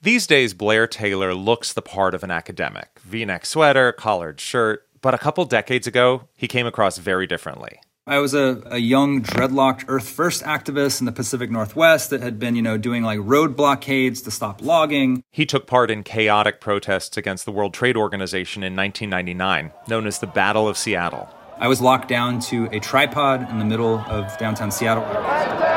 These days, Blair Taylor looks the part of an academic v neck sweater, collared shirt, but a couple decades ago, he came across very differently. I was a, a young dreadlocked Earth First activist in the Pacific Northwest that had been, you know, doing like road blockades to stop logging. He took part in chaotic protests against the World Trade Organization in 1999, known as the Battle of Seattle. I was locked down to a tripod in the middle of downtown Seattle.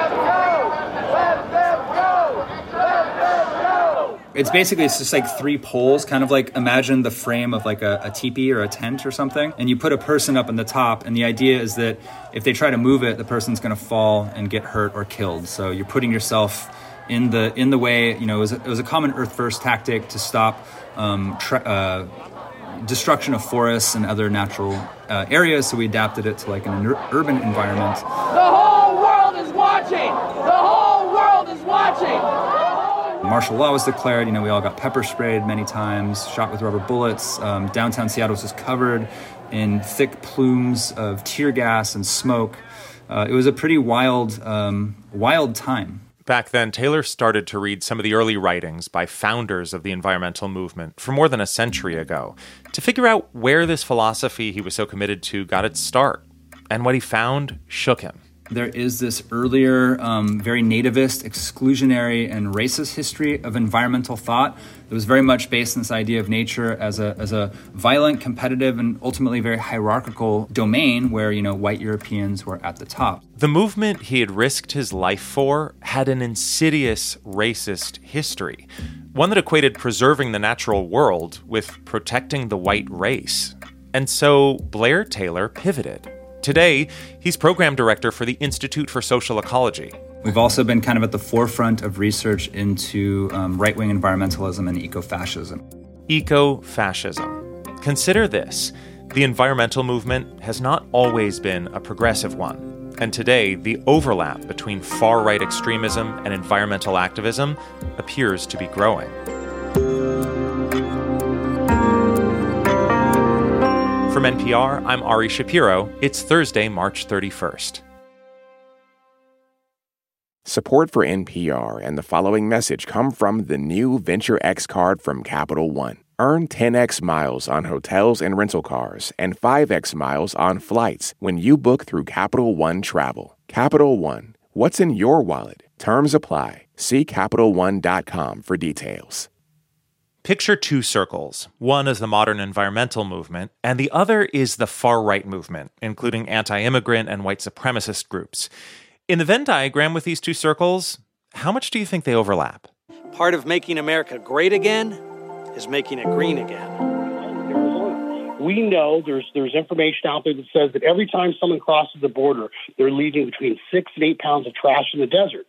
It's basically it's just like three poles, kind of like imagine the frame of like a, a teepee or a tent or something, and you put a person up in the top, and the idea is that if they try to move it, the person's going to fall and get hurt or killed. So you're putting yourself in the in the way. You know, it was a, it was a common Earth First tactic to stop um, tra- uh, destruction of forests and other natural uh, areas. So we adapted it to like an ur- urban environment. The whole world is watching. The whole world is watching. Martial law was declared. You know, we all got pepper sprayed many times, shot with rubber bullets. Um, downtown Seattle was just covered in thick plumes of tear gas and smoke. Uh, it was a pretty wild, um, wild time. Back then, Taylor started to read some of the early writings by founders of the environmental movement from more than a century ago to figure out where this philosophy he was so committed to got its start. And what he found shook him there is this earlier, um, very nativist, exclusionary, and racist history of environmental thought that was very much based on this idea of nature as a, as a violent, competitive, and ultimately very hierarchical domain where, you know, white Europeans were at the top. The movement he had risked his life for had an insidious racist history, one that equated preserving the natural world with protecting the white race. And so Blair Taylor pivoted Today, he's program director for the Institute for Social Ecology. We've also been kind of at the forefront of research into um, right wing environmentalism and ecofascism. Ecofascism. Consider this the environmental movement has not always been a progressive one. And today, the overlap between far right extremism and environmental activism appears to be growing. From NPR, I'm Ari Shapiro. It's Thursday, March 31st. Support for NPR and the following message come from the new Venture X card from Capital One. Earn 10x miles on hotels and rental cars and 5x miles on flights when you book through Capital One Travel. Capital One, what's in your wallet? Terms apply. See CapitalOne.com for details. Picture two circles. One is the modern environmental movement, and the other is the far right movement, including anti immigrant and white supremacist groups. In the Venn diagram with these two circles, how much do you think they overlap? Part of making America great again is making it green again. We know there's there's information out there that says that every time someone crosses the border, they're leaving between six and eight pounds of trash in the desert.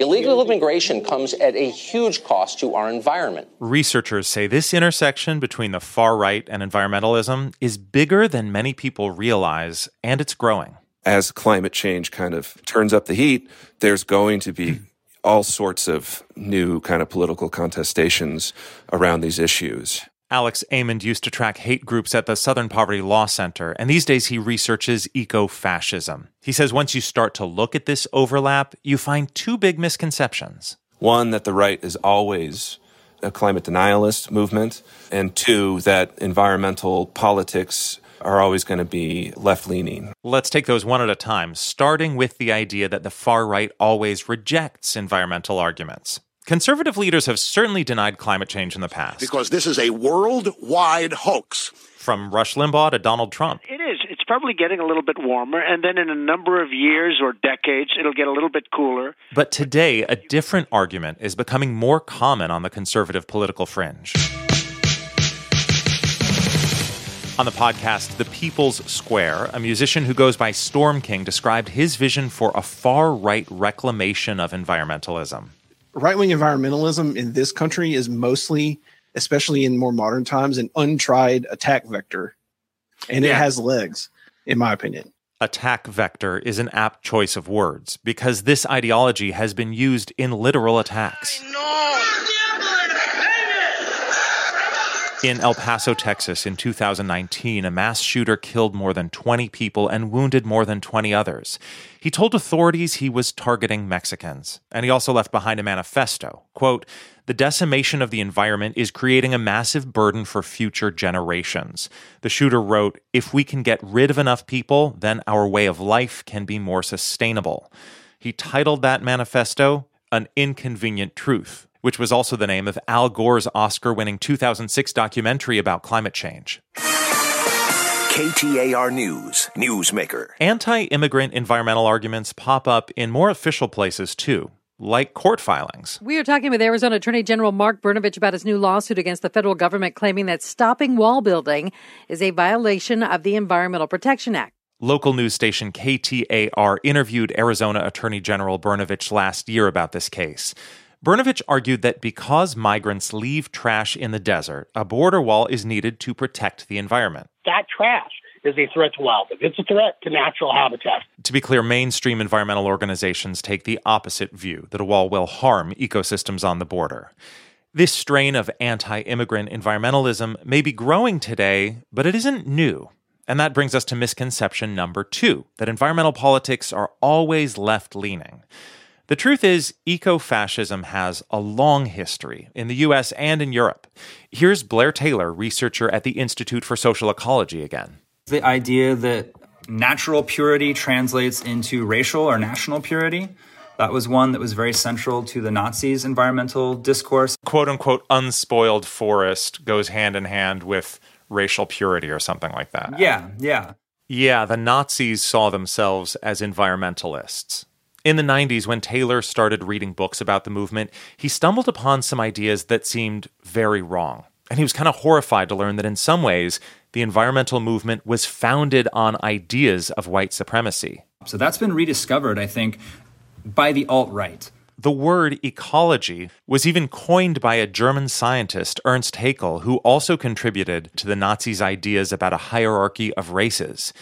Illegal immigration comes at a huge cost to our environment. Researchers say this intersection between the far right and environmentalism is bigger than many people realize, and it's growing. As climate change kind of turns up the heat, there's going to be all sorts of new kind of political contestations around these issues. Alex Amend used to track hate groups at the Southern Poverty Law Center, and these days he researches eco fascism. He says once you start to look at this overlap, you find two big misconceptions. One, that the right is always a climate denialist movement, and two, that environmental politics are always going to be left leaning. Let's take those one at a time, starting with the idea that the far right always rejects environmental arguments. Conservative leaders have certainly denied climate change in the past. Because this is a worldwide hoax. From Rush Limbaugh to Donald Trump. It is. It's probably getting a little bit warmer, and then in a number of years or decades, it'll get a little bit cooler. But today, a different argument is becoming more common on the conservative political fringe. On the podcast, The People's Square, a musician who goes by Storm King described his vision for a far right reclamation of environmentalism right wing environmentalism in this country is mostly, especially in more modern times, an untried attack vector. And yeah. it has legs, in my opinion. Attack vector is an apt choice of words because this ideology has been used in literal attacks. In El Paso, Texas, in 2019, a mass shooter killed more than 20 people and wounded more than 20 others. He told authorities he was targeting Mexicans, and he also left behind a manifesto. Quote, the decimation of the environment is creating a massive burden for future generations. The shooter wrote, If we can get rid of enough people, then our way of life can be more sustainable. He titled that manifesto, An Inconvenient Truth, which was also the name of Al Gore's Oscar winning 2006 documentary about climate change. KTAR News, Newsmaker. Anti immigrant environmental arguments pop up in more official places too like court filings. We are talking with Arizona Attorney General Mark Brnovich about his new lawsuit against the federal government claiming that stopping wall building is a violation of the Environmental Protection Act. Local news station KTAR interviewed Arizona Attorney General Brnovich last year about this case. Brnovich argued that because migrants leave trash in the desert, a border wall is needed to protect the environment. That trash is a threat to wildlife. It's a threat to natural habitat. To be clear, mainstream environmental organizations take the opposite view that a wall will harm ecosystems on the border. This strain of anti immigrant environmentalism may be growing today, but it isn't new. And that brings us to misconception number two that environmental politics are always left leaning. The truth is, eco fascism has a long history in the US and in Europe. Here's Blair Taylor, researcher at the Institute for Social Ecology, again. The idea that natural purity translates into racial or national purity. That was one that was very central to the Nazis' environmental discourse. Quote unquote, unspoiled forest goes hand in hand with racial purity or something like that. Yeah, yeah. Yeah, the Nazis saw themselves as environmentalists. In the 90s, when Taylor started reading books about the movement, he stumbled upon some ideas that seemed very wrong. And he was kind of horrified to learn that in some ways, the environmental movement was founded on ideas of white supremacy. So that's been rediscovered, I think, by the alt right. The word ecology was even coined by a German scientist, Ernst Haeckel, who also contributed to the Nazis' ideas about a hierarchy of races.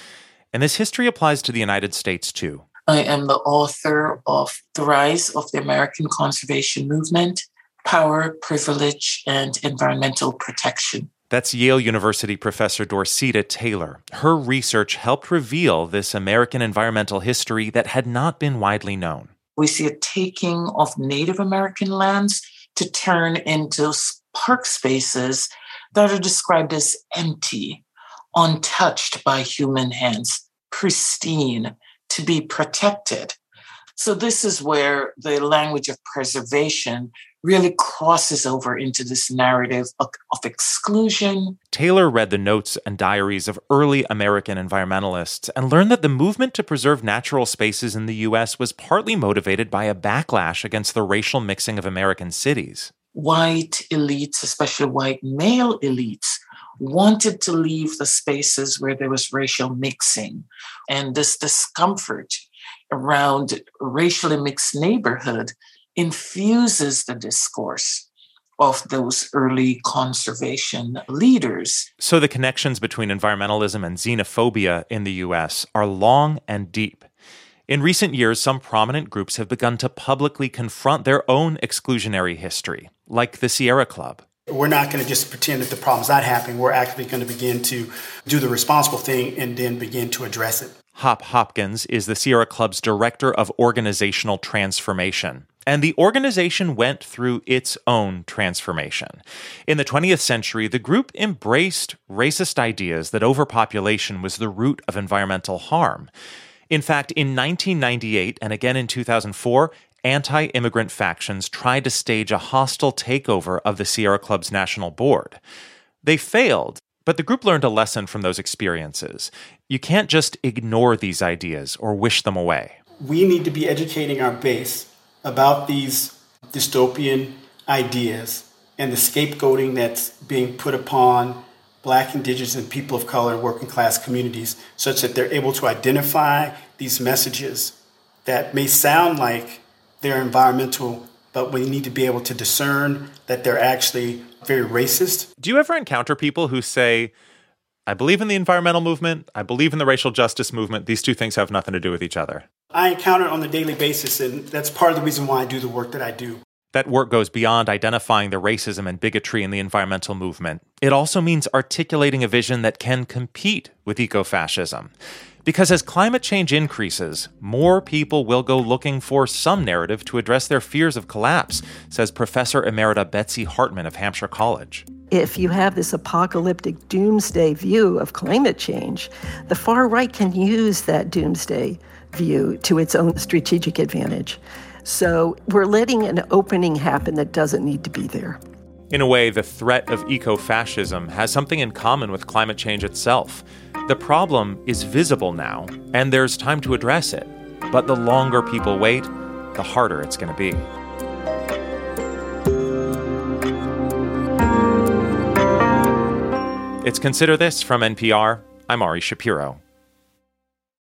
And this history applies to the United States too. I am the author of The Rise of the American Conservation Movement Power, Privilege, and Environmental Protection. That's Yale University professor Dorceta Taylor. Her research helped reveal this American environmental history that had not been widely known. We see a taking of Native American lands to turn into park spaces that are described as empty, untouched by human hands, pristine, to be protected. So, this is where the language of preservation really crosses over into this narrative of, of, exclusion. Taylor read the notes and diaries of early American environmentalists and learned that the movement to preserve natural spaces in the U.S. was partly motivated by a backlash against the racial mixing of American cities. White elites, especially white male elites, wanted to leave the spaces where there was racial mixing and this discomfort around racially mixed neighborhood infuses the discourse of those early conservation leaders. So the connections between environmentalism and xenophobia in the US are long and deep. In recent years, some prominent groups have begun to publicly confront their own exclusionary history, like the Sierra Club. We're not going to just pretend that the problem's not happening. We're actually going to begin to do the responsible thing and then begin to address it. Hop Hopkins is the Sierra Club's Director of Organizational Transformation. And the organization went through its own transformation. In the 20th century, the group embraced racist ideas that overpopulation was the root of environmental harm. In fact, in 1998 and again in 2004, anti immigrant factions tried to stage a hostile takeover of the Sierra Club's national board. They failed, but the group learned a lesson from those experiences. You can't just ignore these ideas or wish them away. We need to be educating our base about these dystopian ideas and the scapegoating that's being put upon black, indigenous, and people of color working class communities such that they're able to identify these messages that may sound like they're environmental, but we need to be able to discern that they're actually very racist. Do you ever encounter people who say, I believe in the environmental movement, I believe in the racial justice movement, these two things have nothing to do with each other? I encounter it on a daily basis, and that's part of the reason why I do the work that I do. That work goes beyond identifying the racism and bigotry in the environmental movement. It also means articulating a vision that can compete with ecofascism. Because as climate change increases, more people will go looking for some narrative to address their fears of collapse, says Professor Emerita Betsy Hartmann of Hampshire College. If you have this apocalyptic doomsday view of climate change, the far right can use that doomsday view to its own strategic advantage. So we're letting an opening happen that doesn't need to be there. In a way, the threat of eco fascism has something in common with climate change itself. The problem is visible now, and there's time to address it. But the longer people wait, the harder it's going to be. It's Consider This from NPR. I'm Ari Shapiro.